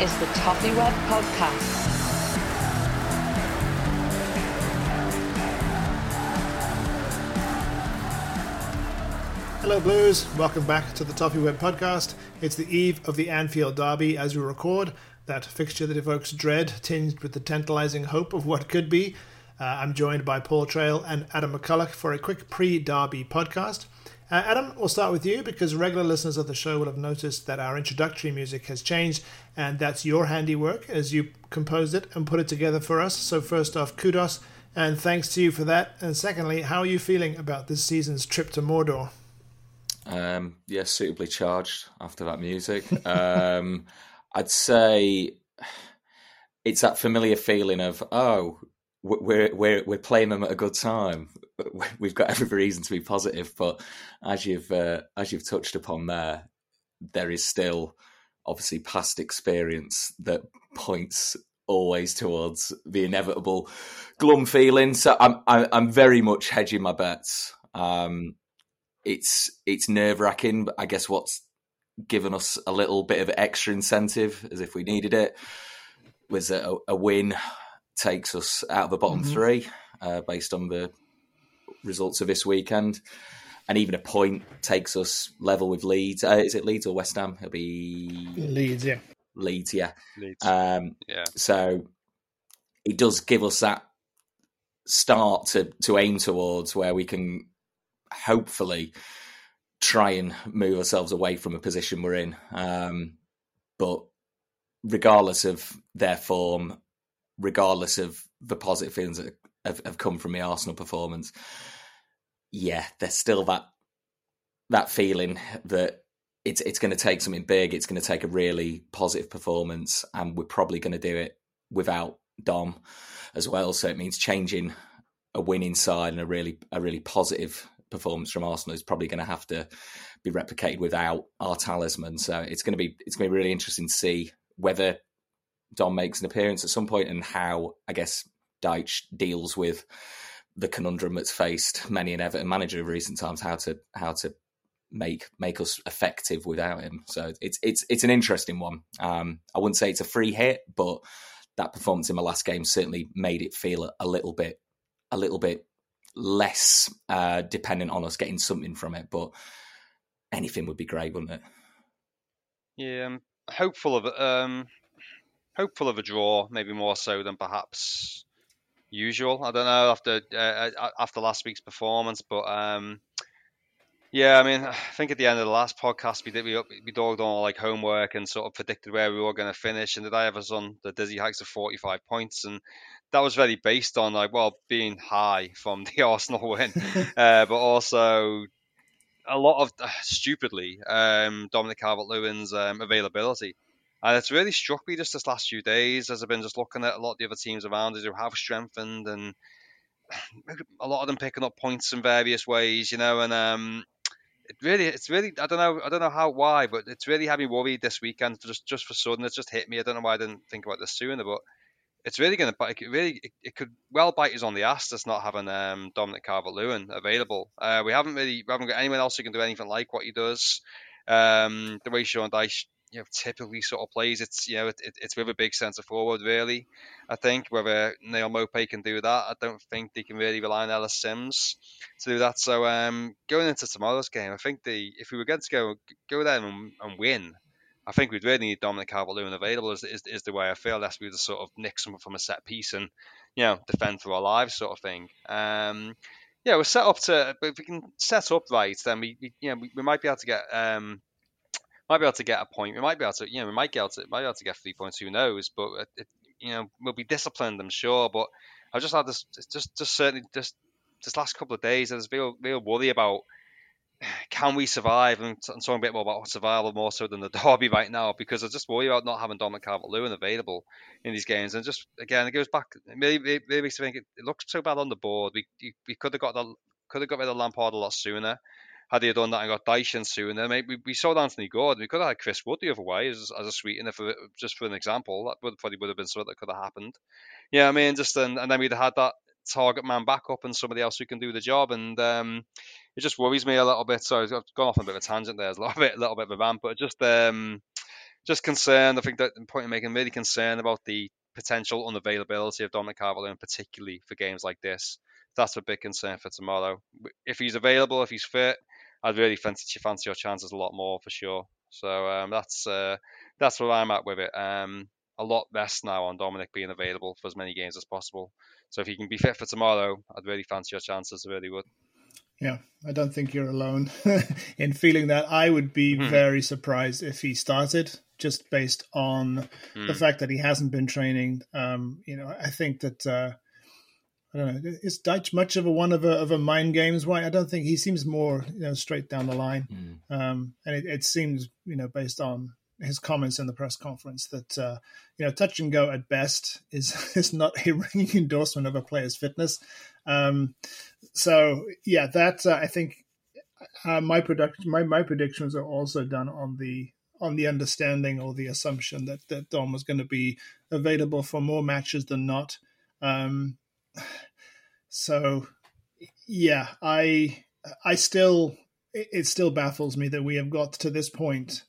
Is the Toffee Web Podcast. Hello, Blues. Welcome back to the Toffee Web Podcast. It's the eve of the Anfield Derby as we record, that fixture that evokes dread, tinged with the tantalizing hope of what could be. Uh, I'm joined by Paul Trail and Adam McCulloch for a quick pre Derby podcast. Uh, Adam, we'll start with you because regular listeners of the show will have noticed that our introductory music has changed, and that's your handiwork as you composed it and put it together for us. So, first off, kudos and thanks to you for that. And secondly, how are you feeling about this season's trip to Mordor? Um, yeah, suitably charged after that music. Um, I'd say it's that familiar feeling of oh, we're we're we're playing them at a good time. We've got every reason to be positive, but as you've uh, as you've touched upon there, there is still obviously past experience that points always towards the inevitable glum feeling. So I'm I'm very much hedging my bets. Um, it's it's nerve wracking, but I guess what's given us a little bit of extra incentive, as if we needed it, was a, a win takes us out of the bottom Mhm. three, uh, based on the results of this weekend, and even a point takes us level with Leeds. Uh, is it Leeds or West Ham? It'll be Leeds, yeah. Leeds, yeah. Leeds. Um, Yeah. So it does give us that start to to aim towards where we can hopefully try and move ourselves away from a position we're in. Um, but regardless of their form, regardless of the positive feelings that have, have come from the Arsenal performance, yeah, there's still that that feeling that it's it's going to take something big. It's going to take a really positive performance, and we're probably going to do it without Dom as well. So it means changing a winning side and a really a really positive performance from Arsenal is probably going to have to be replicated without our talisman. So it's going to be it's going to be really interesting to see whether Dom makes an appearance at some point and how I guess Dyche deals with the conundrum that's faced many an Everton manager of recent times. How to how to make make us effective without him. So it's it's it's an interesting one. Um, I wouldn't say it's a free hit, but that performance in my last game certainly made it feel a, a little bit a little bit less uh, dependent on us getting something from it. But anything would be great, wouldn't it? Yeah, I'm hopeful of um, hopeful of a draw, maybe more so than perhaps usual. I don't know after uh, after last week's performance, but um, Yeah, I mean, I think at the end of the last podcast we did we we dogged on like homework and sort of predicted where we were going to finish, and did I have us on the dizzy heights of forty five points, and that was really based on like well being high from the Arsenal win, uh, but also a lot of uh, stupidly um, Dominic Calvert-Lewin's um, availability. And it's really struck me just this last few days as I've been just looking at a lot of the other teams around us who have strengthened and a lot of them picking up points in various ways, you know, and um, it really, it's really, I don't know, I don't know how, why, but it's really had me worried this weekend just, just for sudden. It's just hit me. I don't know why I didn't think about this sooner, but it's really going to bite. It really, it, it, could well bite us on the ass just not having um, Dominic Calvert-Lewin available. Uh, we haven't really, we haven't got anyone else who can do anything like what he does. Um, the way Sean Dyche you know typically sort of plays. It's you know it, it, it's with a big centre forward really. I think whether Neal Maupay can do that, I don't think they can really rely on Ellis Sims to do that. So um, going into tomorrow's game, I think the if we were going to go go there and, and win, I think we'd really need Dominic Calvert-Lewin available. Is, is, is the way I feel. Unless we just sort of nick something from a set piece and you know defend for our lives sort of thing. Um, yeah, we're set up to. If we can set up right, then we, we you know we, we might be able to get um, might be able to get a point. We might be able to, you know, we might get to, might be able to get three points. Who knows? But it, it, you know, we'll be disciplined, I'm sure. But I just had this, just, just certainly, just this last couple of days, there's real, real worry about can we survive and, and talking a bit more about survival more so than the derby right now because I just worry about not having Dominic Calvert-Lewin available in these games and just again it goes back maybe maybe think it, it looks so bad on the board we we could have got the could have got rid of Lampard a lot sooner had he done that and got Dyson soon, then maybe we saw Anthony Gordon. We could have had Chris Wood the other way as, as a sweetener for just for an example. That would probably would have been something that could have happened. Yeah, I mean, just and, and then we'd have had that target man backup and somebody else who can do the job. And um, it just worries me a little bit. So I've gone off on a bit of a tangent there, a little bit, a little bit of a rant, but just um, just concerned. I think that the point you're making really concerned about the potential unavailability of Dominic Calvert-Lewin, particularly for games like this. That's a big concern for tomorrow. If he's available, if he's fit, I'd really fancy fancy your chances a lot more for sure. So um, that's uh, that's where I'm at with it. Um, a lot less now on Dominic being available for as many games as possible. So if he can be fit for tomorrow, I'd really fancy your chances. I really would. Yeah, I don't think you're alone in feeling that. I would be mm. very surprised if he started, just based on mm. the hmm. fact that he hasn't been training. Um, you know, I think that uh, I don't know. Is Dyche much of a one of a of a mind games? Why I don't think he seems more you know straight down the line, mm. um, and it, it, seems you know based on his comments in the press conference that uh, you know touch and go at best is is not a ringing endorsement of a player's fitness. Um, so yeah, that uh, I think uh, my production my my predictions are also done on the on the understanding or the assumption that that Dom was going to be available for more matches than not. Um, so yeah, I I still it still baffles me that we have got to this point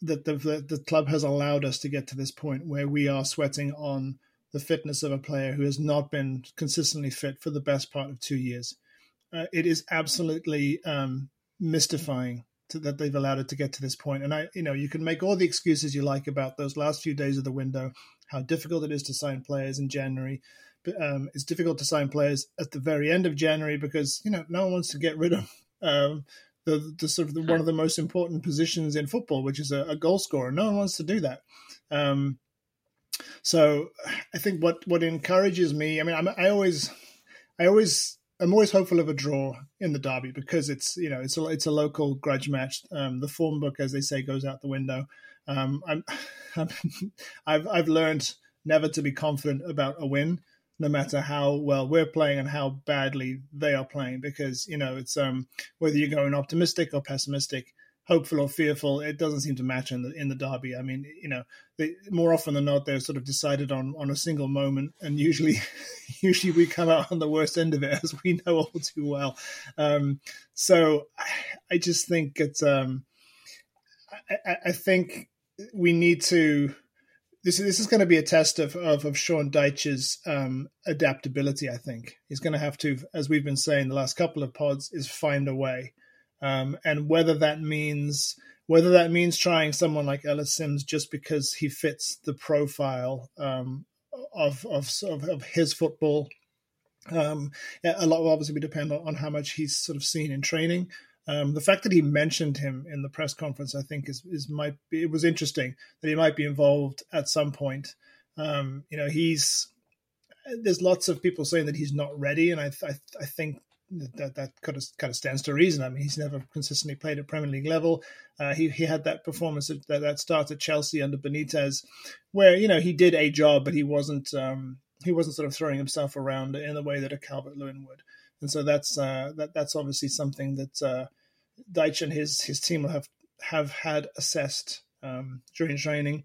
that the, the, the club has allowed us to get to this point where we are sweating on the fitness of a player who has not been consistently fit for the best part of two years. Uh, it is absolutely um, mystifying to, that they've allowed it to get to this point. And I, you know, you can make all the excuses you like about those last few days of the window, how difficult it is to sign players in January, um, it's difficult to sign players at the very end of January because you know no one wants to get rid of um, the, the sort of the, one of the most important positions in football, which is a, a goal scorer. No one wants to do that. Um, so I think what what encourages me, I mean, I'm, I always, I always, I'm always hopeful of a draw in the derby because it's you know it's a it's a local grudge match. Um, the form book, as they say, goes out the window. Um, I'm, i have I've learned never to be confident about a win no matter how well we're playing and how badly they are playing because you know it's um whether you're going optimistic or pessimistic hopeful or fearful it doesn't seem to matter in the in the derby. I mean you know they, more often than not they're sort of decided on on a single moment and usually usually we come out on the worst end of it as we know all too well. Um so i just think it's um I, I think we need to this is this is going to be a test of of, of Sean Dyche's um, adaptability. I think he's going to have to, as we've been saying the last couple of pods, is find a way, um, and whether that means whether that means trying someone like Ellis Sims just because he fits the profile um, of, of, of of his football. Um, a lot will obviously be dependent on how much he's sort of seen in training. Um, the fact that he mentioned him in the press conference, I think, is is might be, it was interesting that he might be involved at some point. Um, you know, he's there's lots of people saying that he's not ready, and I I, I think that that kind of kind of stands to reason. I mean, he's never consistently played at Premier League level. Uh, he he had that performance at, that that start at Chelsea under Benitez, where you know he did a job, but he wasn't um, he wasn't sort of throwing himself around in the way that a Calvert Lewin would and so that's uh, that that's obviously something that uh, Dyche and his his team will have have had assessed um, during training.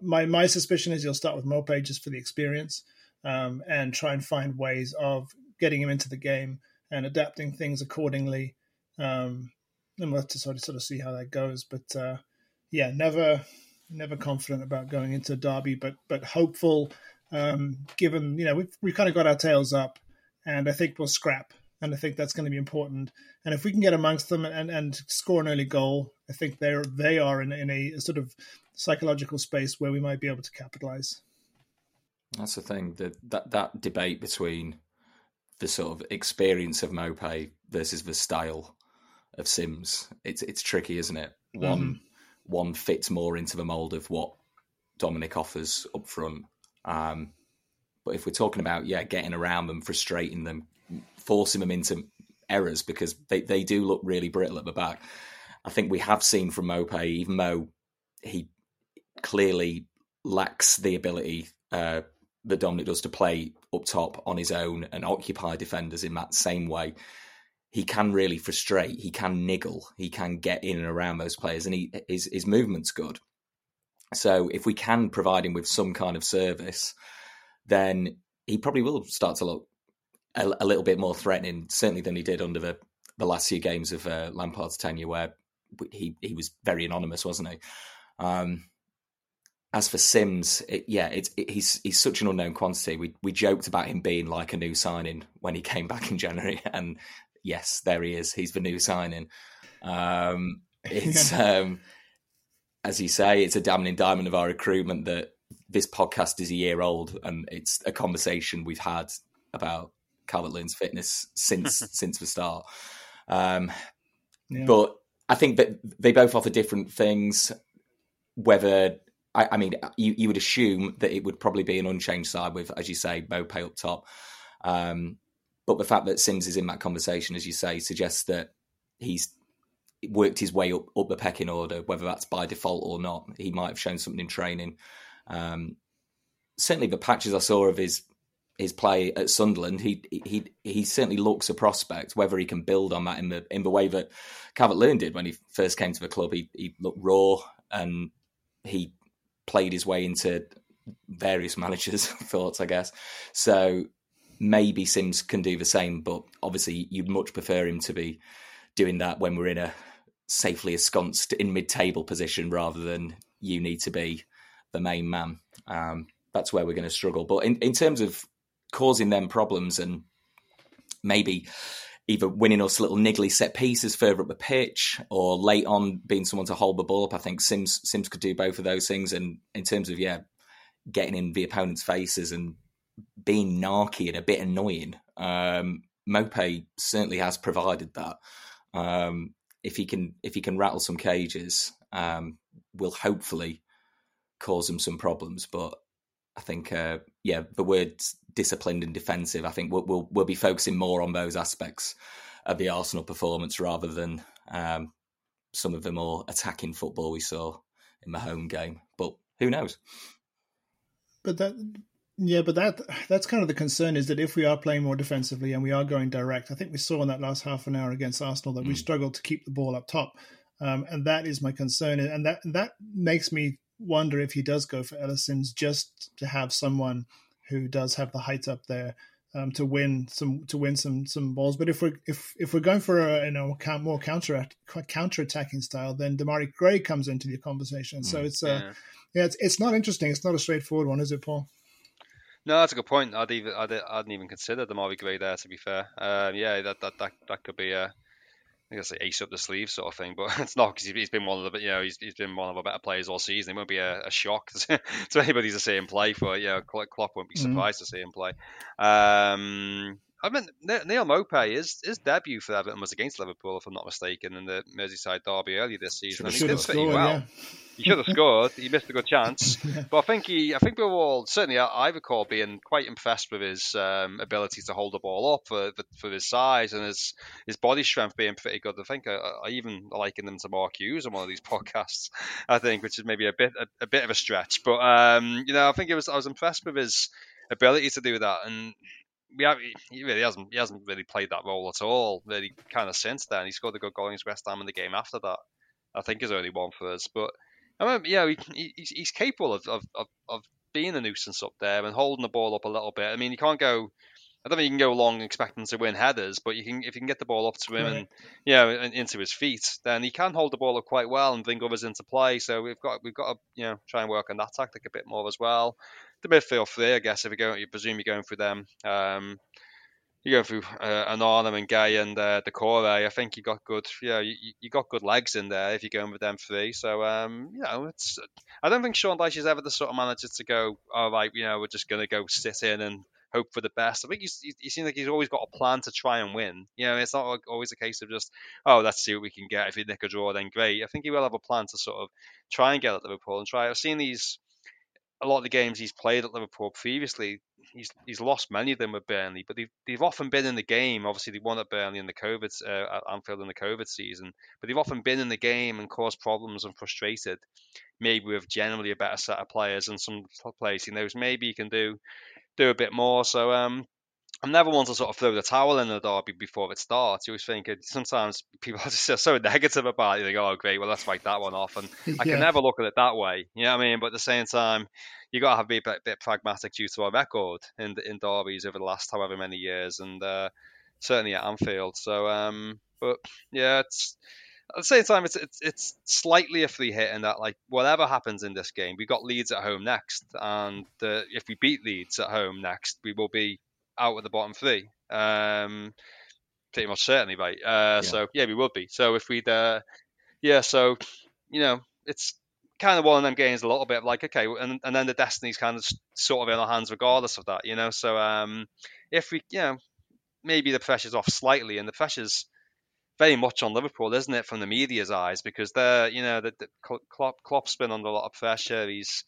My my suspicion is you'll start with Maupay just for the experience um, and try and find ways of getting him into the game and adapting things accordingly. Um, and we'll have to sort of sort of see how that goes. But uh, yeah, never never confident about going into Derby, but but hopeful. Um, given you know we've we've kind of got our tails up, and I think we'll scrap and I think that's going to be important. And if we can get amongst them and, and score an early goal, I think they're they are in, in a, sort of psychological space where we might be able to capitalize. That's the thing that that that debate between the sort of experience of Maupay versus the style of Sims. It's it's tricky, isn't it? One mm-hmm. one fits more into the mold of what Dominic offers up front. Um, but if we're talking about yeah, getting around them, frustrating them, forcing them into errors because they, they do look really brittle at the back. I think we have seen from Maupay, even though he clearly lacks the ability uh, that Dominic does to play up top on his own and occupy defenders in that same way. He can really frustrate. He can niggle. He can get in and around those players, and he his his movement's good. So if we can provide him with some kind of service, then he probably will start to look a, a, little bit more threatening, certainly than he did under the, the last few games of uh, Lampard's tenure, where he he was very anonymous, wasn't he? Um, as for Sims, it, yeah, it's it, he's he's such an unknown quantity. We we joked about him being like a new signing when he came back in January, and yes, there he is. He's the new signing. Um, it's um, as you say, it's a damning indictment of our recruitment that this podcast is a year old, and it's a conversation we've had about Calvert Lewin's fitness since since the start. Um, yeah. But I think that they both offer different things. Whether I, I, mean, you, you would assume that it would probably be an unchanged side with, as you say, Maupay up top. Um, but the fact that Sims is in that conversation, as you say, suggests that he's worked his way up, up the pecking order, whether that's by default or not. He might have shown something in training. Um, certainly, the patches I saw of his his play at Sunderland, he he he certainly looks a prospect. Whether he can build on that in the in the way that Calvert Lewin did when he first came to the club, he he looked raw and he played his way into various managers' thoughts, I guess. So maybe Sims can do the same, but obviously you'd much prefer him to be doing that when we're in a safely ensconced in mid-table position rather than you need to be the main man. Um, that's where we're going to struggle. But in, in terms of causing them problems and maybe either winning us little niggly set pieces further up the pitch or late on being someone to hold the ball up. I think Sims Sims could do both of those things. And in terms of yeah, getting in the opponent's faces and being narky and a bit annoying, um, Maupay certainly has provided that. Um, if he can if he can rattle some cages, um, will hopefully cause them some problems. But I think, uh, yeah, the words disciplined and defensive. I think we'll, we'll, we'll be focusing more on those aspects of the Arsenal performance rather than um, some of the more attacking football we saw in the home game. But who knows? But that, yeah, but that that's kind of the concern is that if we are playing more defensively and we are going direct, I think we saw in that last half an hour against Arsenal that mm. we struggled to keep the ball up top, um, and that is my concern, and that that makes me wonder if he does go for Ellis Sims just to have someone who does have the height up there um, to win some to win some some balls. But if we're if if we're going for a you know more counter counter attacking style, then Demarai Gray comes into the conversation. So mm, it's uh, yeah. yeah, it's it's not interesting. It's not a straightforward one, is it, Paul? No, that's a good point. I'd even I'd, I hadn't even considered Demarai Gray there. To be fair, um, yeah, that, that that that could be a I guess like ace up the sleeve sort of thing, but it's not because he's been one of the you know he's, he's been one of our better players all season. It won't be a, a shock to anybody to see him play. For you know, Klopp won't be mm-hmm. surprised mm-hmm. to see him play. Um, I mean, Neal Maupay, his, his debut for Everton was against Liverpool, if I'm not mistaken, in the Merseyside derby earlier this season. And he did pretty scored, well. Yeah. He should have scored. He missed a good chance, yeah. but I think he, I think we were all certainly. I recall being quite impressed with his um, ability to hold the ball up for, for his size and his his body strength being pretty good. I think I, I even likened him to Mark Hughes on one of these podcasts. I think, which is maybe a bit a, a bit of a stretch, but um, you know, I think it was I was impressed with his ability to do that and we have, he really hasn't he hasn't really played that role at all really kind of since then. He scored a good goal against West Ham in the game after that. I think is only one for us, but I mean, yeah, he, he's, he's capable of, of, of, of being a nuisance up there and holding the ball up a little bit. I mean, you can't go. I don't think you can go long expecting to win headers, but you can if you can get the ball up to him right. and you know and into his feet, then he can hold the ball up quite well and bring others into play. So we've got we've got to you know try and work on that tactic a bit more as well the midfield three, I guess, if you go, you presume you're going through them. Um, you go through uh, Onana and Gueye and uh, Doucouré. I think you got good, yeah, you, you got good legs in there if you're going with them three. So, um, you know, it's. I don't think Sean Dyche is ever the sort of manager to go, all right, you know, we're just going to go sit in and hope for the best. I think he's, he, he seems like he's always got a plan to try and win. You know, it's not always a case of just, oh, let's see what we can get. If we nick a draw, then great. I think he will have a plan to sort of try and get at Liverpool and try. I've seen these a lot of the games he's played at Liverpool previously, he's he's lost many of them with Burnley, but they've they've often been in the game. Obviously, they won at Burnley in the COVID uh, at Anfield in the COVID season, but they've often been in the game and caused problems and frustrated. Maybe with generally a better set of players and some players he knows maybe he can do do a bit more. So um, I'm never one to sort of throw the towel in the derby before it starts. You always think sometimes people are just so negative about it. They go, "Oh, great, well, let's fight that one off." And yeah. I can never look at it that way. You know what I mean? But at the same time, you got to have be a bit, bit, pragmatic due to our record in in derbies over the last however many years, and uh, certainly at Anfield. So, um, but yeah, it's at the same time, it's, it's it's slightly a free hit in that like whatever happens in this game, we got Leeds at home next, and uh, if we beat Leeds at home next, we will be out of the bottom three. Um, pretty much certainly, right? Uh, yeah. So yeah, we would be. So if we'd, uh, yeah, so you know, it's kind of one of them games a little bit of like okay, and, and then the destiny's kind of sort of in our hands regardless of that, you know. So um, if we, you know, maybe the pressure's off slightly, and the pressure's very much on Liverpool, isn't it, from the media's eyes? Because they're, you know, the, the Klopp, Klopp's been under a lot of pressure. He's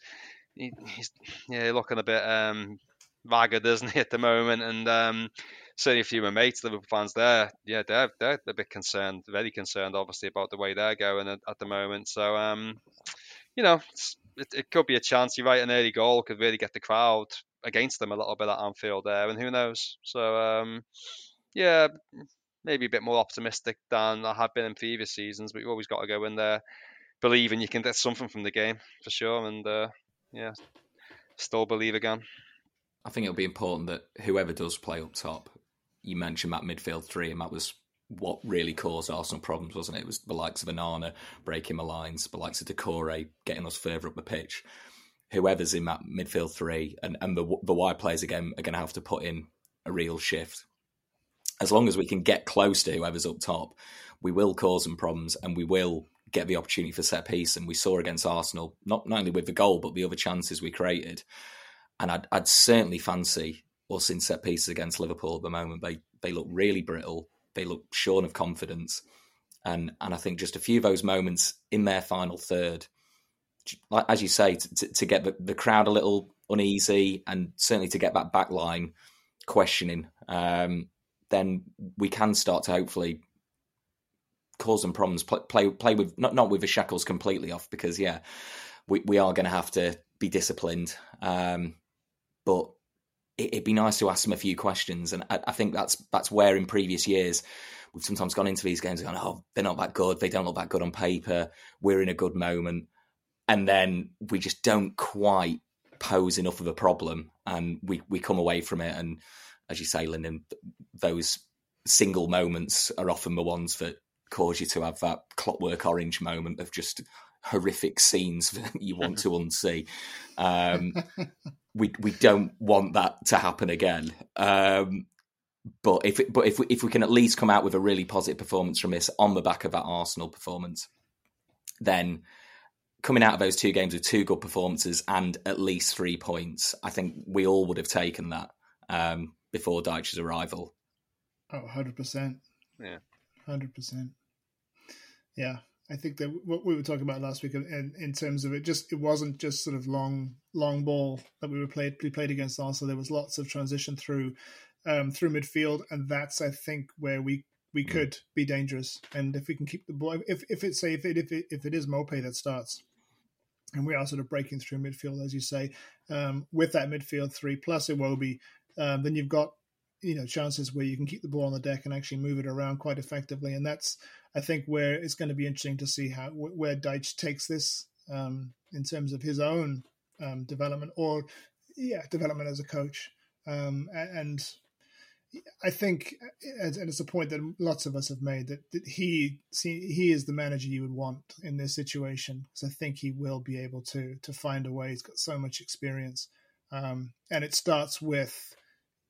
he, he's yeah looking a bit um, ragged, isn't he, at the moment? And um, certainly a few of my mates, Liverpool fans, there, yeah, they're they're a bit concerned, very concerned, obviously, about the way they're going at, at the moment. So, um, you know, it, it, could be a chance. You're right, an early goal could really get the crowd against them a little bit at Anfield there, and who knows? So, um, yeah, maybe a bit more optimistic than I have been in previous seasons, but you've always got to go in there believing you can get something from the game for sure, and uh, yeah, still believe again. I think it'll be important that whoever does play up top, you mentioned that midfield three, and that was what really caused Arsenal problems, wasn't it? It was the likes of Onana breaking the lines, the likes of Doucouré getting us further up the pitch. Whoever's in that midfield three, and, and the the wide players again are going to have to put in a real shift. As long as we can get close to whoever's up top, we will cause them problems, and we will get the opportunity for set piece. And we saw against Arsenal, not, not only with the goal, but the other chances we created and I'd, I'd certainly fancy us in set pieces against Liverpool at the moment. They they look really brittle. They look shorn of confidence, and and I think just a few of those moments in their final third, as you say, to, to get the, the crowd a little uneasy, and certainly to get that back line questioning, um, then we can start to hopefully cause them problems. Play play, play with not not with the shackles completely off because yeah, we we are going to have to be disciplined. Um, but it'd be nice to ask them a few questions. And I, I, think that's that's where in previous years we've sometimes gone into these games and gone, oh, they're not that good. They don't look that good on paper. We're in a good moment. And then we just don't quite pose enough of a problem and we, we come away from it. And as you say, Lyndon, those single moments are often the ones that cause you to have that clockwork orange moment of just horrific scenes that you want to unsee. Um, we we don't want that to happen again. Um, but if it, but if we, if we can at least come out with a really positive performance from this on the back of that Arsenal performance, then coming out of those two games with two good performances and at least three points, I think we all would have taken that um, before Dyche's arrival. Oh, 100%. Yeah. 100%. Yeah. I think that what we were talking about last week, in, in terms of it, just it wasn't just sort of long, long ball that we were played. We played against also. There was lots of transition through, um, through midfield, and that's I think where we we could be dangerous. And if we can keep the ball, if if it's say if it if it, if it is Mope that starts, and we are sort of breaking through midfield, as you say, um, with that midfield three plus Iwobi, um, then you've got you know chances where you can keep the ball on the deck and actually move it around quite effectively, and that's I think where it's going to be interesting to see how where Dyche takes this um, in terms of his own um, development or yeah development as a coach, um, and I think, and it's a point that lots of us have made that, that he he is the manager you would want in this situation because I think he will be able to to find a way. He's got so much experience, um, and it starts with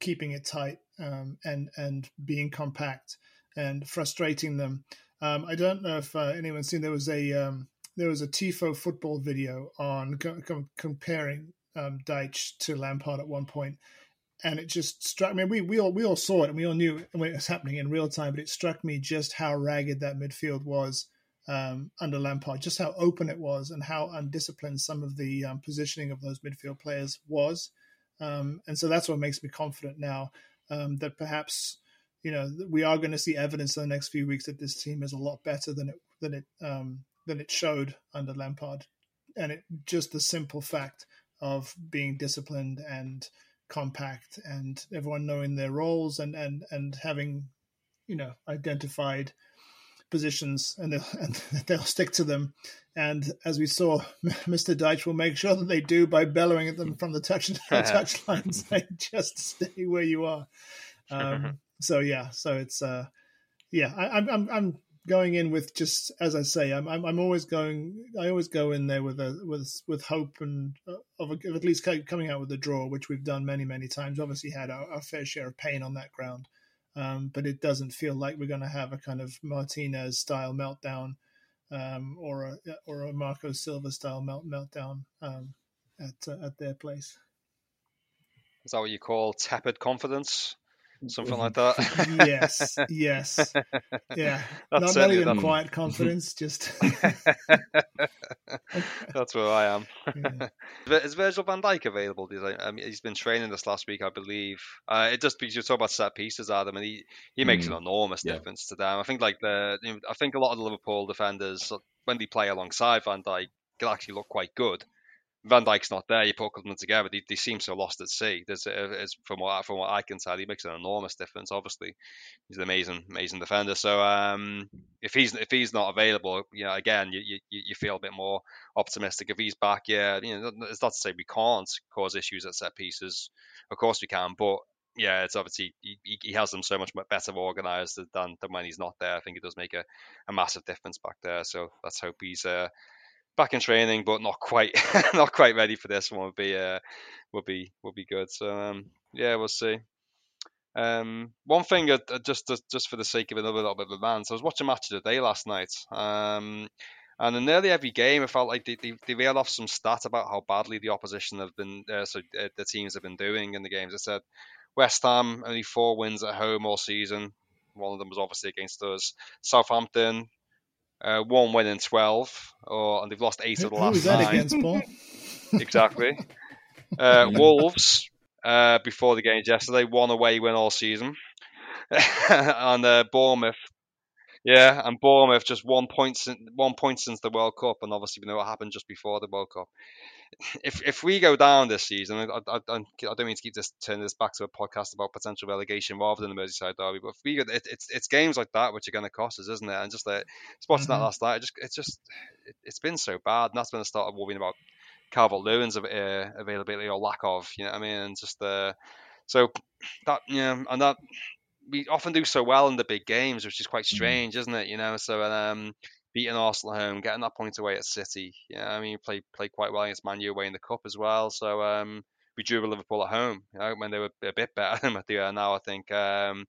keeping it tight um, and and being compact and frustrating them. Um, I don't know if uh, anyone's seen there was a um, there was a tifo football video on co- comparing um, Dyche to Lampard at one point, and it just struck me. We we all we all saw it and we all knew when it was happening in real time, but it struck me just how ragged that midfield was um, under Lampard, just how open it was, and how undisciplined some of the um, positioning of those midfield players was. Um, and so that's what makes me confident now um, that perhaps you know we are going to see evidence in the next few weeks that this team is a lot better than it than it um, than it showed under Lampard, and it just the simple fact of being disciplined and compact and everyone knowing their roles and and and having you know identified positions and they'll, and they'll stick to them. And as we saw, Mr. Dyche will make sure that they do by bellowing at them from the touch touch line, saying, "Just stay where you are." Um, so yeah, so it's uh, yeah, I, am I'm I'm going in with just as I say, I'm I'm, I'm always going. I always go in there with a with with hope and uh, of, of at least coming out with a draw, which we've done many many times. Obviously, had our, our fair share of pain on that ground. Um, but it doesn't feel like we're going to have a kind of Martinez style meltdown um, or a or a Marco Silva style melt, meltdown um, at uh, at their place. Is that what you call tepid confidence? Something like that. yes, yes, yeah. That's not, not even quiet confidence, just. That's where I am. Yeah. Is Virgil Van Dijk available? I mean, he's been training this last week, I believe. Uh, it just because you talk about set pieces, Adam, and he, he makes mm. an enormous yeah. difference to them. I think like the, you know, I think a lot of the Liverpool defenders when they play alongside Van Dijk can actually look quite good. Van Dijk's not there. You put them together, they, they seem so lost at sea. There's, uh, from what from what I can tell, he makes an enormous difference. Obviously, he's an amazing amazing defender. So um, if he's if he's not available, you know, again, you, you you feel a bit more optimistic. If he's back, yeah, you know, it's not to say we can't cause issues at set pieces. Of course we can, but yeah, it's obviously he, he has them so much better organised than than when he's not there. I think it does make a, a massive difference back there. So let's hope he's uh, back in training, but not quite not quite ready for this one. Would be uh, would be would be good. So um, yeah, we'll see. Um, one thing, uh, just just for the sake of another little bit of a man, so I was watching Match of the Day last night, um, and in nearly every game, it felt like they, they, they reeled off some stat about how badly the opposition have been, uh, so uh, the teams have been doing in the games. It said West Ham only four wins at home all season. One of them was obviously against us. Southampton uh, one win in twelve, or and they've lost eight of the last Who was that nine. against, Paul? exactly. Uh, Wolves uh, before the games yesterday, one away win all season, and uh, Bournemouth. Yeah, and Bournemouth just one point, one point since one point since the World Cup, and obviously we know what happened just before the World Cup if if we go down this season, I, I, I, don't mean to keep this turning this back to a podcast about potential relegation rather than the Merseyside derby, but if we go, it, it's it's games like that which are going to cost us, isn't it? And just like watching mm-hmm. that last night, it just it's just it, has been so bad, and that's when I started worrying about Calvert Lewin's uh, availability or lack of, you know what I mean? And just uh, so that yeah, and that we often do so well in the big games, which is quite mm-hmm. strange, isn't it? You know, so um, beating Arsenal at home, getting that point away at City. Yeah, I mean, played played quite well against Man U away in the cup as well. So um, we drew with Liverpool at home, you know, when they were a bit better than they are now. I think, um,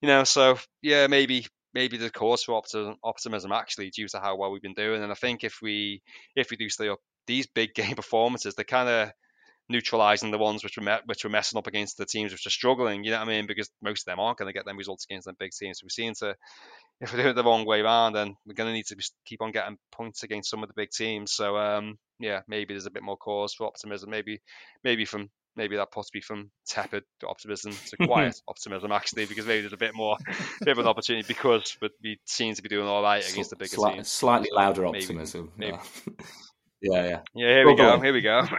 you know, so yeah, maybe maybe the cause for optimism, optimism actually due to how well we've been doing. And I think if we if we do stay up these big game performances, they kind of neutralising the ones which were me- which were messing up against the teams which are struggling. You know what I mean? Because most of them aren't going to get them results against them big teams. So we're seeing to if we do it the wrong way around, then we're going to need to keep on getting points against some of the big teams. So um, yeah, maybe there's a bit more cause for optimism. Maybe maybe from maybe that possibly from tepid optimism to quiet optimism actually, because maybe there's a bit more bit of an opportunity because we seem to be doing all right against the bigger Sli- teams. Slightly louder optimism. Maybe. Yeah. yeah, yeah. Yeah, here we go. Here we go.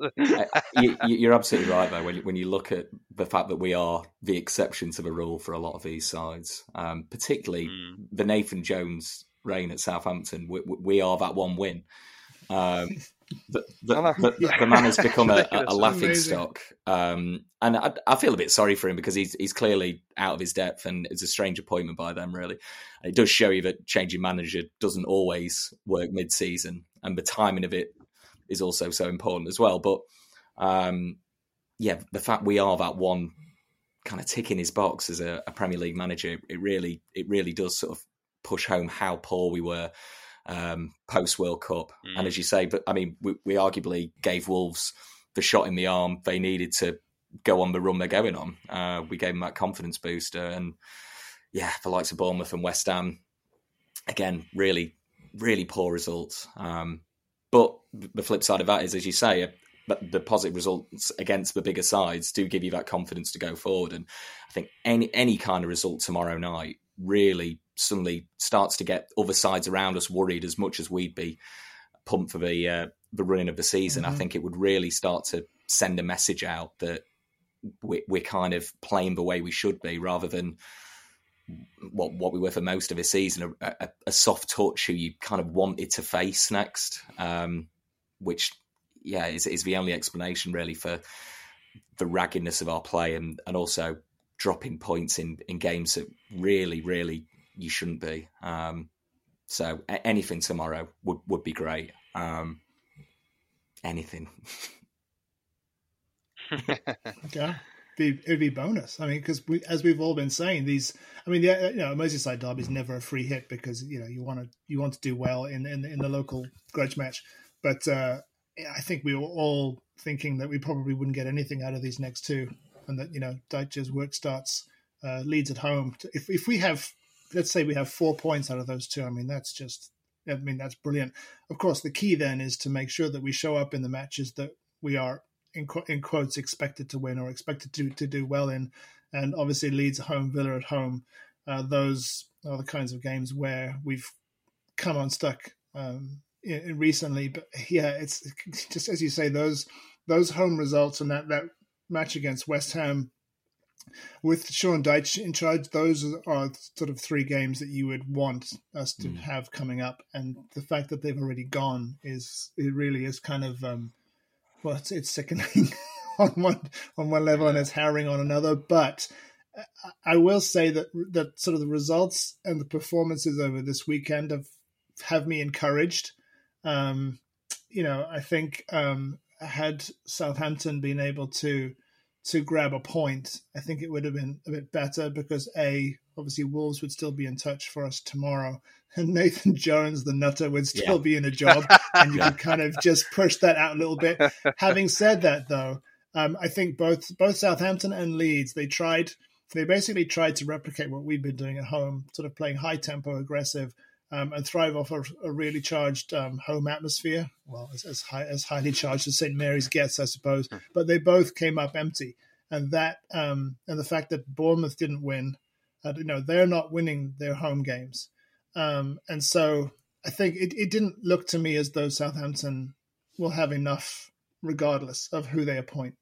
Uh, you, you're absolutely right, though. When you, when you look at the fact that we are the exception to the rule for a lot of these sides, um, particularly Mm. the Nathan Jones reign at Southampton, we, we are that one win. Um, the, the, I know. the, the man has become a, a, a laughing Amazing. stock, um, and I, I feel a bit sorry for him because he's he's clearly out of his depth, and it's a strange appointment by them. Really, and it does show you that changing manager doesn't always work mid-season, and the timing of it is also so important as well. But um, yeah, the fact we are that one kind of tick in his box as a, a Premier League manager, it really it really does sort of push home how poor we were um, post World Cup. Mm. And as you say, but I mean, we, we arguably gave Wolves the shot in the arm they needed to go on the run they're going on. Uh, we gave them that confidence booster, and yeah, the likes of Bournemouth and West Ham, again, really, really poor results. Um, but the flip side of that is, as you say, uh, but the positive results against the bigger sides do give you that confidence to go forward. And I think any any kind of result tomorrow night really suddenly starts to get other sides around us worried as much as we'd be pumped for the uh, the running of the season. I Mhm. think it would really start to send a message out that we, we're kind of playing the way we should be, rather than what what we were for most of the season, a, a, a soft touch who you kind of wanted to face next, um, which yeah is is the only explanation really for the raggedness of our play and and also dropping points in in games that really really you shouldn't be. Um, so a- anything tomorrow would would be great. Um, anything. Yeah, be, it'd be bonus. I mean, because we, as we've all been saying, these. I mean, the, you know, Merseyside derby is never a free hit because you know you want to you want to do well in in, in the local grudge match. But uh, I think we were all thinking that we probably wouldn't get anything out of these next two, and that you know Dyche's work starts uh, Leeds at home. If if we have, let's say we have four points out of those two, I mean that's just. I mean that's brilliant. Of course, the key then is to make sure that we show up in the matches that we are in, in quotes expected to win or expected to to do well in, and obviously Leeds home, Villa at home. Uh, those are the kinds of games where we've come unstuck um, in, in recently. But yeah, it's just as you say those those home results and that that match against West Ham with Sean Dyche in charge. Those are sort of three games that you would want us to Mm. have coming up, and the fact that they've already gone is it really is kind of um, well, it's, it's sickening on one on one level and it's harrowing on another. But I- I will say that that sort of the results and the performances over this weekend have have me encouraged. Um, you know, I think um, had Southampton been able to to grab a point, I think it would have been a bit better because a obviously Wolves would still be in touch for us tomorrow, and Nathan Jones, the nutter, would still Yeah. be in a job, and you could kind of just push that out a little bit. Having said that, though, um, I think both both Southampton and Leeds they tried they basically tried to replicate what we've been doing at home, sort of playing high tempo, aggressive, um, and thrive off a, a really charged um, home atmosphere. Well, as, as high as highly charged as St Mary's gets, I suppose. But they both came up empty, and that um, and the fact that Bournemouth didn't win, uh, you know, they're not winning their home games, um, and so I think it, it didn't look to me as though Southampton will have enough, regardless of who they appoint.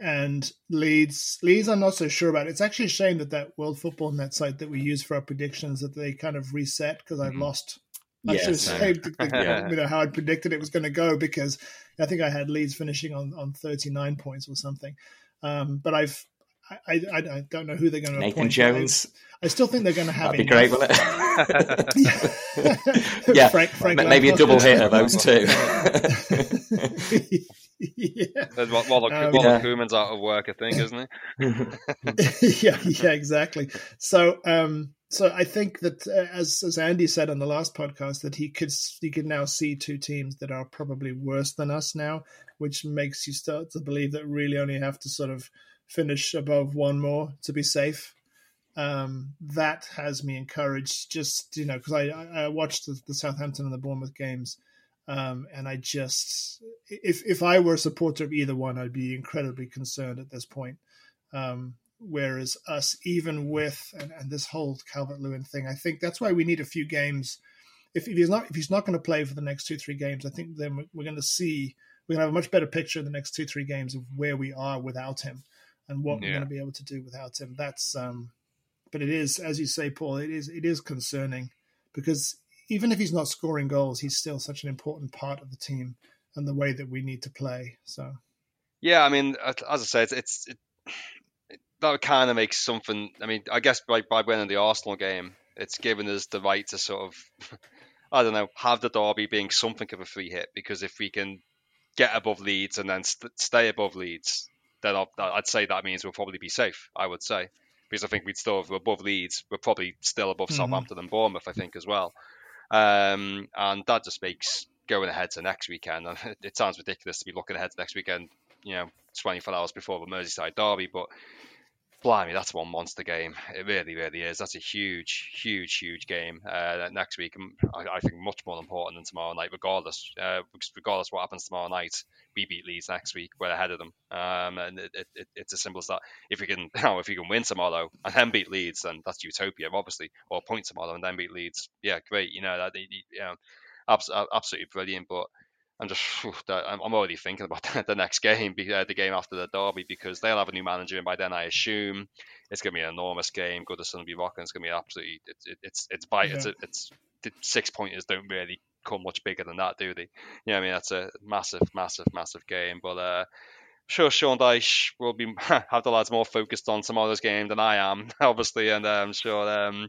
And Leeds, Leeds, I'm not so sure about. It's actually a shame that that World Football Net site that we use for our predictions that they kind of reset because I Mhm. lost. I Yeah, should same. say the- the- Yeah. you know how I predicted it was going to go because I think I had Leeds finishing on, on 39 points or something. Um, but I've I, I, I don't know who they're going to Nathan appoint. Jones. I, I still think they're going to have That'd be great, enough- wouldn't it? yeah, Frank- Frank ma- maybe a Lampard. double hitter, those two. yeah. There's While, while, Um, while Yeah. Koeman's out of work, I think, isn't he? yeah, yeah, exactly. So, um, so I think that uh, as as Andy said on the last podcast that he could he could now see two teams that are probably worse than us now, which makes you start to believe that really only have to sort of finish above one more to be safe. Um, that has me encouraged. Just you know, because I, I watched the, the, Southampton and the Bournemouth games, um, and I just if if I were a supporter of either one, I'd be incredibly concerned at this point. Um, whereas us, even with and, and this whole Calvert Lewin thing, I think that's why we need a few games. If, if he's not if he's not going to play for the next two three games, I think then we're, going to see we're going to have a much better picture in the next two three games of where we are without him and what yeah. we're going to be able to do without him. That's um, but it is as you say, Paul. It is it is concerning because even if he's not scoring goals, he's still such an important part of the team and the way that we need to play. So. Yeah, I mean, as I said, it's, it, that kind of makes something. I mean, I guess by, by winning the Arsenal game, it's given us the right to sort of, I don't know, have the derby being something of a free hit. Because if we can get above Leeds and then st- stay above Leeds, then I'll, I'd say that means we'll probably be safe. I would say because I think we'd still have above Leeds. We're probably still above mm-hmm. Southampton and Bournemouth. I think as well, um, and that just makes going ahead to next weekend. And it sounds ridiculous to be looking ahead to next weekend. You know, 24 hours before the Merseyside derby, but blimey, that's one monster game. It really, really is. That's a huge, huge, huge game uh, next week. I, I, think much more important than tomorrow night, regardless. Uh, regardless what happens tomorrow night, we beat Leeds next week. We're ahead of them, um, and it, it, it's as simple as that. If we can, you know, if we can win tomorrow and then beat Leeds, then that's utopia, obviously. Or point tomorrow and then beat Leeds, yeah, great. You know, that, you know, absolutely brilliant. But I'm just I'm already thinking about the next game, uh, the game after the derby, because they'll have a new manager, and by then I assume it's going to be an enormous game. Goodison will be rocking. It's going to be absolutely it's it's it's by yeah. it's it's the six pointers don't really come much bigger than that, do they? Yeah, I mean that's a massive, massive, massive game. But uh, I'm sure Sean Dyche will be have the lads more focused on tomorrow's game than I am, obviously, and uh, I'm sure um,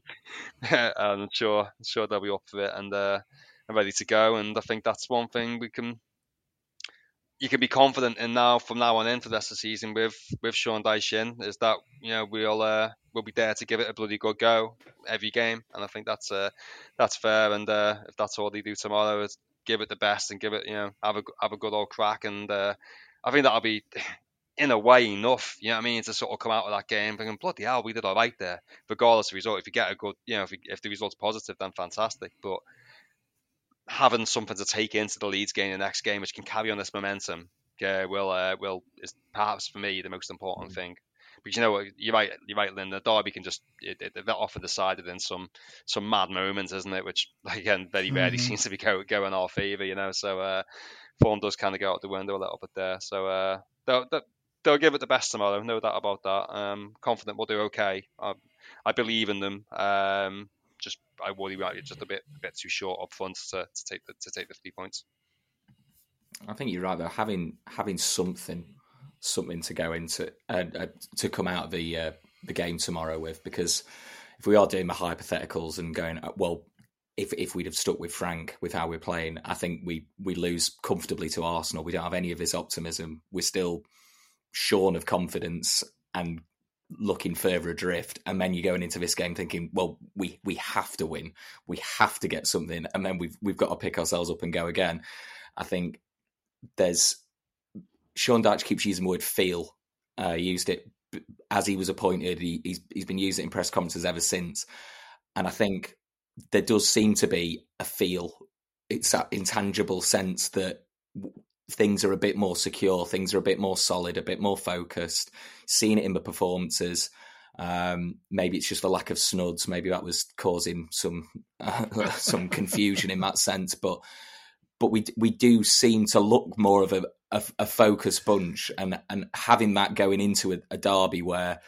I'm sure I'm sure they'll be up for it and. Uh, and ready to go. And I think that's one thing we can you can be confident in now from now on in for the rest of the season with with Sean Dyche in is that you know we'll uh, we'll be there to give it a bloody good go every game, and I think that's uh, that's fair. And uh, if that's all they do tomorrow is give it the best and give it you know have a have a good old crack, and uh, I think that'll be. In a way, enough, you know what I mean, to sort of come out of that game thinking, bloody hell, we did all right there, regardless of the result. If you get a good, you know, if, if the result's positive, then fantastic. But having something to take into the Leeds game the next game, which can carry on this momentum, yeah, will uh, will is perhaps for me the most important mm. thing. Because you know what, you're right, you're right, Lynn. The derby can just it, it, it often decided in some some mad moments, isn't it? Which again, very rarely mm-hmm. seems to be go, going our favour, you know. So uh, form does kind of go out the window a little bit there. So uh, they'll, they'll give it the best tomorrow, no doubt about that. Um, confident we'll do okay. I, I believe in them. Um, just I worry about it just a bit a bit too short up front to, to take the to take the three points. I think you're right though. Having having something something to go into uh, uh, to come out of the uh, the game tomorrow with because if we are doing the hypotheticals and going uh, well if if we'd have stuck with Frank with how we're playing I think we we lose comfortably to Arsenal we don't have any of his optimism we're still shorn of confidence and looking further adrift and then you're going into this game thinking well we we have to win. We have to get something. And then we've we've got to pick ourselves up and go again. I think there's sean dyche keeps using the word feel uh, used it as he was appointed. He, he's he's been using it in press conferences ever since. And i think there does seem to be a feel it's that intangible sense that things are a bit more secure, things are a bit more solid, a bit more focused. Seeing it in the performances. Um, maybe it's just the lack of snuds. Maybe that was causing some some confusion in that sense. But but we we do seem to look more of a a, a focused bunch, and and having that going into a, a derby where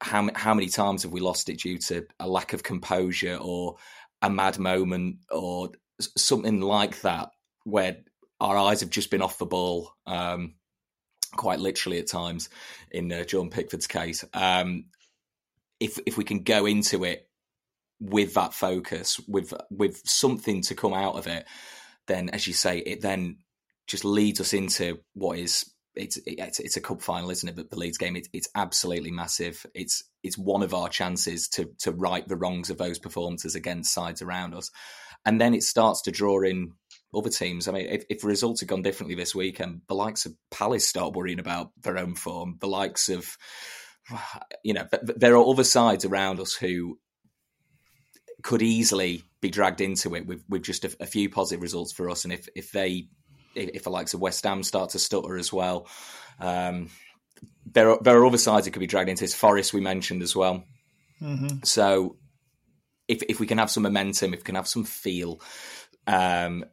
how how many times have we lost it due to a lack of composure or a mad moment or something like that where our eyes have just been off the ball, um, quite literally at times. In uh, Jordan Pickford's case, um, if if we can go into it with that focus, with with something to come out of it, then as you say, it then just leads us into what is it's it's, it's a cup final, isn't it? But the Leeds game, it, it's absolutely massive. It's it's one of our chances to to right the wrongs of those performances against sides around us, and then it starts to draw in other teams. I mean, if, if results had gone differently this weekend, the likes of Palace start worrying about their own form. The likes of you know, there are other sides around us who could easily be dragged into it with, with just a, a, few positive results for us. And if, if they, if the likes of West Ham start to stutter as well, um, there are there are other sides that could be dragged into this. Forest we mentioned as well. Mm-hmm. So if if we can have some momentum, if we can have some feel um,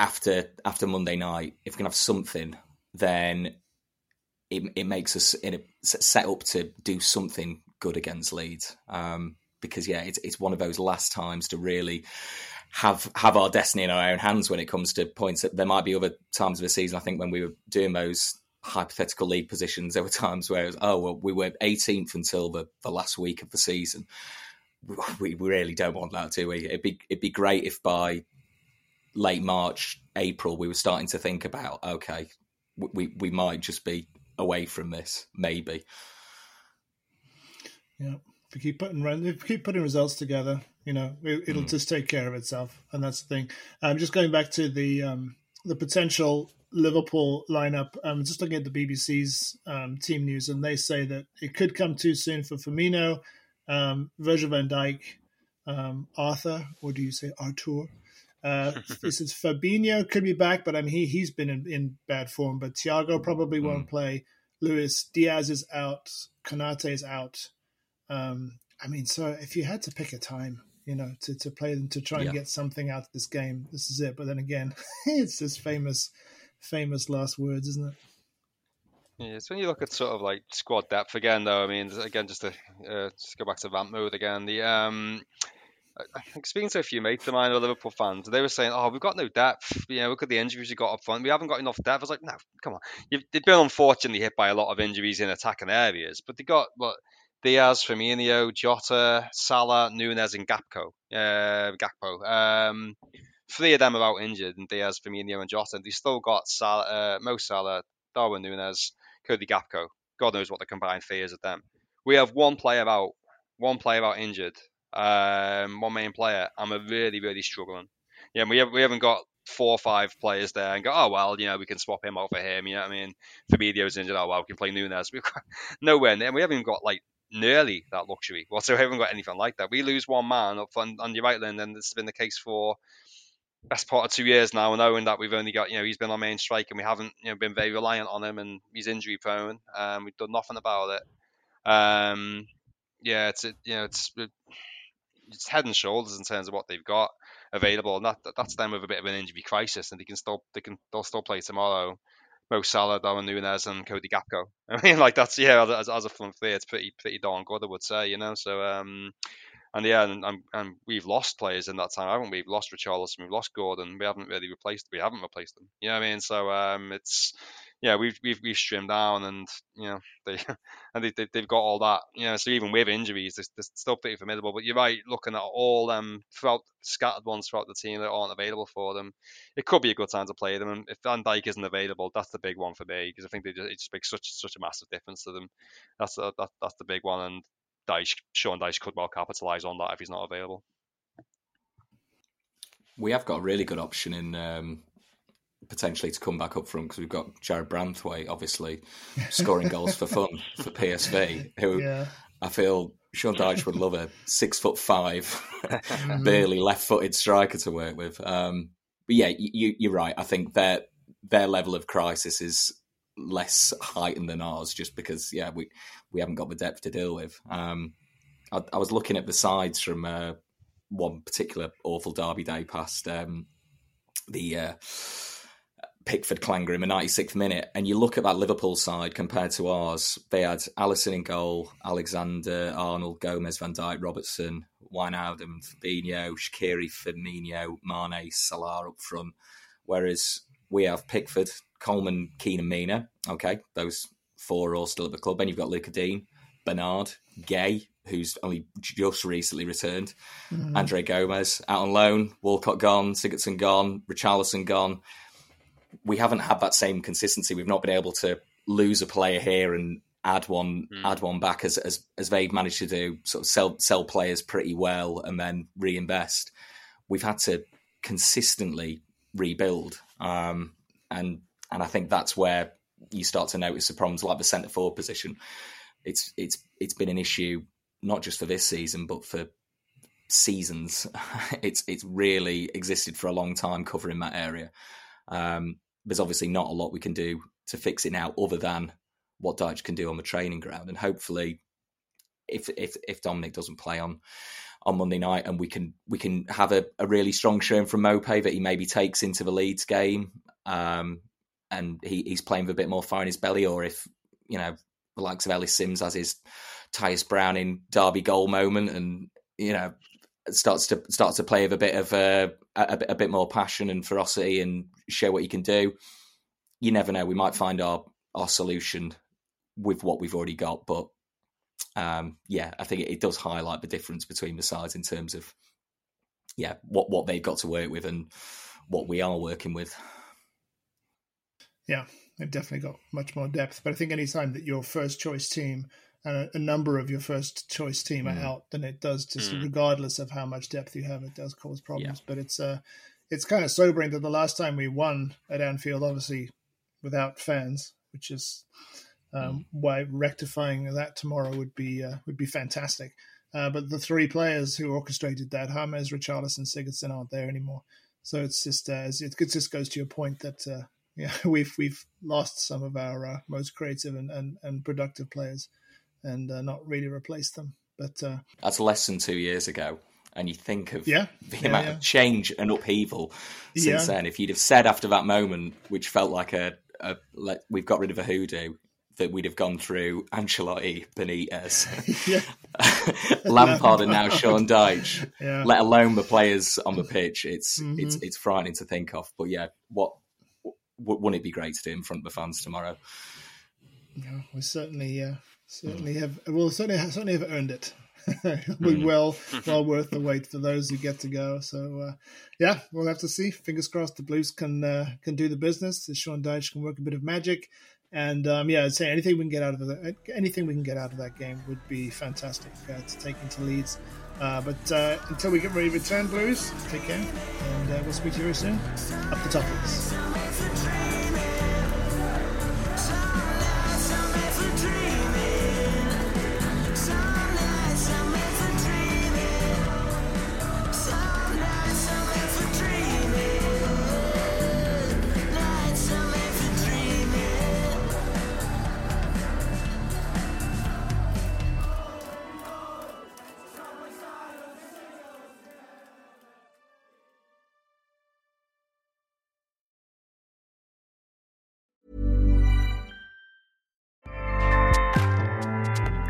after after Monday night, if we can have something, then it, it makes us in a, set up to do something good against Leeds. Um, because yeah, it's it's one of those last times to really have have our destiny in our own hands when it comes to points. There might be other times of the season. I think when we were doing those hypothetical league positions, there were times where it was, oh well, we were 18th until the, the last week of the season. We, we really don't want that, do we? It'd be it'd be great if by late March, April, we were starting to think about okay, we we might just be away from this, maybe. Yeah, if we keep putting if we keep putting results together, you know, it, will mm. just take care of itself, and that's the thing. I'm um, just going back to the um, the potential Liverpool lineup. I'm just looking at the BBC's um, team news, and they say that it could come too soon for Firmino, um, Virgil van Dijk, um, Arthur, or do you say Artur? Uh, this is Fabinho could be back, but I mean he he's been in, in bad form. But Thiago probably won't mm. play. Luis Diaz is out. Konate is out. Um, I mean, so if you had to pick a time, you know, to, to play them to try and yeah. get something out of this game, this is it. But then again, it's this famous, famous last words, isn't it? Yeah, it's when you look at sort of like squad depth again, though. I mean, again, just to uh, just go back to vamp mode again. The um, Speaking to a few mates of mine who are Liverpool fans, they were saying, "Oh, we've got no depth. You know, look at the injuries we got up front. We haven't got enough depth." I was like, "No, come on. You've, they've been unfortunately hit by a lot of injuries in attacking areas, but they got what Diaz, Firmino, Jota, Salah, Nunez, and Gakpo. Uh, Gakpo. Um, three of them are out injured, and Diaz, Firmino, and Jota. And they still got Salah, uh, Mo Salah, Darwin Nunez, Cody Gakpo. God knows what the combined fee is of them. We have one player out, one player out injured, um, one main player. I'm really, really struggling. Yeah, we have, we haven't got four or five players there and go, oh well, you know, we can swap him out for him. You know what I mean? Fabinho's injured. Oh well, we can play Nunez. We've got nowhere near. We haven't even got like nearly that luxury. Well, so we haven't got anything like that. We lose one man up on, on your right and this has been the case for best part of two years now, knowing that we've only got, you know, he's been our main strike and we haven't, you know, been very reliant on him and he's injury prone. Um, we've done nothing about it. Um, yeah, it's, you know, it's, it's head and shoulders in terms of what they've got available, and that that's them with a bit of an injury crisis, and they can still they can they'll still play tomorrow. Mo Salah, Darwin Nunez, and Cody Gakpo. I mean, like that's yeah, as, as a front three, it's pretty pretty darn good, I would say, you know. So um, and yeah, and, and, and we've lost players in that time, haven't we? We've lost Richarlison, we've lost Gordon, we haven't really replaced, we haven't replaced them. You know what I mean? So um, it's yeah, we've we've we've trimmed down, and you know they and they, they have got all that. You know, so even with injuries, they're, they're, still pretty formidable. But you're right, looking at all them throughout scattered ones throughout the team that aren't available for them, it could be a good time to play them. And if Van Dijk isn't available, that's the big one for me because I think they just, it just makes such such a massive difference to them. That's a, that, that's the big one, and Dyche, Sean Dyche could well capitalise on that if he's not available. We have got a really good option in um, potentially to come back up front because we've got Jarrad Branthwaite, obviously scoring goals for fun for PSV. Who yeah. I feel Sean Dyche would love a six foot 5 mm-hmm. barely left footed striker to work with. Um, but yeah, you, you're right. I think their their level of crisis is less heightened than ours, just because yeah we we haven't got the depth to deal with. Um, I, I, was looking at the sides from uh, one particular awful derby day past um, the. Uh, Pickford clanger in the 96th minute, and you look at that Liverpool side compared to ours, they had Alisson in goal, Alexander, Arnold, Gomez, Van Dijk, Robertson, Wijnaldum, Fabinho, Shaqiri, Firmino, Mane, Salah up front, whereas we have Pickford, Coleman, Keane, and Mina. Okay, those four are all still at the club. Then you've got Lucas Digne, Bernard, Gueye, who's only just recently returned, mm. Andre Gomes out on loan, Walcott gone, Sigurdsson gone, Richarlison gone we haven't had that same consistency. We've not been able to lose a player here and add one Mm. add one back as as as they've managed to do, sort of sell sell players pretty well and then reinvest. We've had to consistently rebuild, um, and and I think that's where you start to notice the problems, like the centre forward position. It's it's it's been an issue not just for this season, but for seasons. it's it's really existed for a long time covering that area. Um, there's obviously not a lot we can do to fix it now, other than what Dyche can do on the training ground, and hopefully, if if if Dominic doesn't play on on Monday night, and we can we can have a, a really strong showing from Maupay that he maybe takes into the Leeds game, um, and he, he's playing with a bit more fire in his belly, or if you know the likes of Ellis Sims has his Tyus Brown in Derby goal moment, and you know starts to starts to play with a bit of uh, a, a, bit more passion and ferocity and show what he can do. You never know; we might find our our solution with what we've already got. But um, yeah, I think it, it does highlight the difference between the sides in terms of yeah what what they've got to work with and what we are working with. Yeah, they've definitely got much more depth. But I think anytime that your first choice team and a, a number of your first choice team are Mm. out, then it does just Mm. regardless of how much depth you have, it does cause problems. But it's uh it's kind of sobering that the last time we won at Anfield, obviously without fans, which is um, why rectifying that tomorrow would be uh, would be fantastic. Uh, but the three players who orchestrated that, James, Richarlison, and Sigurdsson, aren't there anymore. So it's just uh, it just goes to your point that uh, yeah we've we've lost some of our uh, most creative and, and, and productive players and uh, not really replace them. But uh, That's less than two years ago. And you think of Yeah, the yeah, amount yeah. of change and upheaval since then. If you'd have said after that moment, which felt like a, a like we've got rid of a hoodoo, that we'd have gone through Ancelotti, Benitez, Lampard, and now Sean Dyche. Yeah. Let alone the players on the pitch. It's Mhm. it's it's frightening to think of. But yeah, what w- wouldn't it be great to do in front of the fans tomorrow? yeah, we certainly uh, certainly have we'll certainly have, certainly have earned it. It'll be Mm. well well worth the wait for those who get to go. So uh, yeah, we'll have to see. Fingers crossed the Blues can uh, can do the business. The Sean Dyche can work a bit of magic. And um, yeah, I'd say anything we can get out of the, anything we can get out of that game would be fantastic uh, to take into Leeds. Uh, but uh, until we get ready to return, Blues, take care, and uh, we'll speak to you very soon. Up the Toffees.